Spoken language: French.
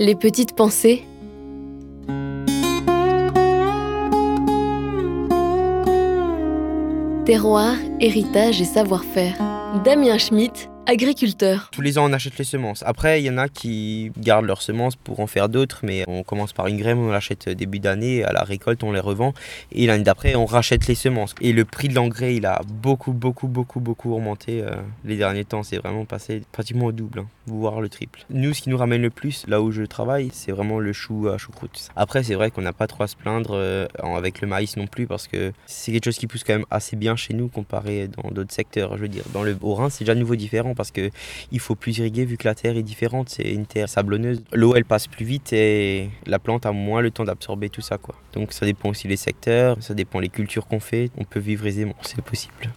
Les petites pensées. Terroir, héritage et savoir-faire. Damien Schmitt, agriculteur. Tous les ans, on achète les semences. Après, il y en a qui gardent leurs semences pour en faire d'autres, mais on commence par une graine, on l'achète début d'année, à la récolte, on les revend, et l'année d'après, on rachète les semences. Et le prix de l'engrais, il a beaucoup, beaucoup, beaucoup, beaucoup augmenté euh, les derniers temps. C'est vraiment passé pratiquement au double, hein, voire le triple. Nous, ce qui nous ramène le plus, là où je travaille, c'est vraiment le chou à choucroute. Après, c'est vrai qu'on n'a pas trop à se plaindre euh, avec le maïs non plus, parce que c'est quelque chose qui pousse quand même assez bien chez nous comparé dans d'autres secteurs. Je veux dire, dans le Haut-Rhin, c'est déjà nouveau différent parce qu'il faut plus irriguer vu que la terre est différente. C'est une terre sablonneuse. L'eau, elle passe plus vite et la plante a moins le temps d'absorber tout ça. Quoi. Donc ça dépend aussi des secteurs, ça dépend les cultures qu'on fait. On peut vivre aisément, c'est possible.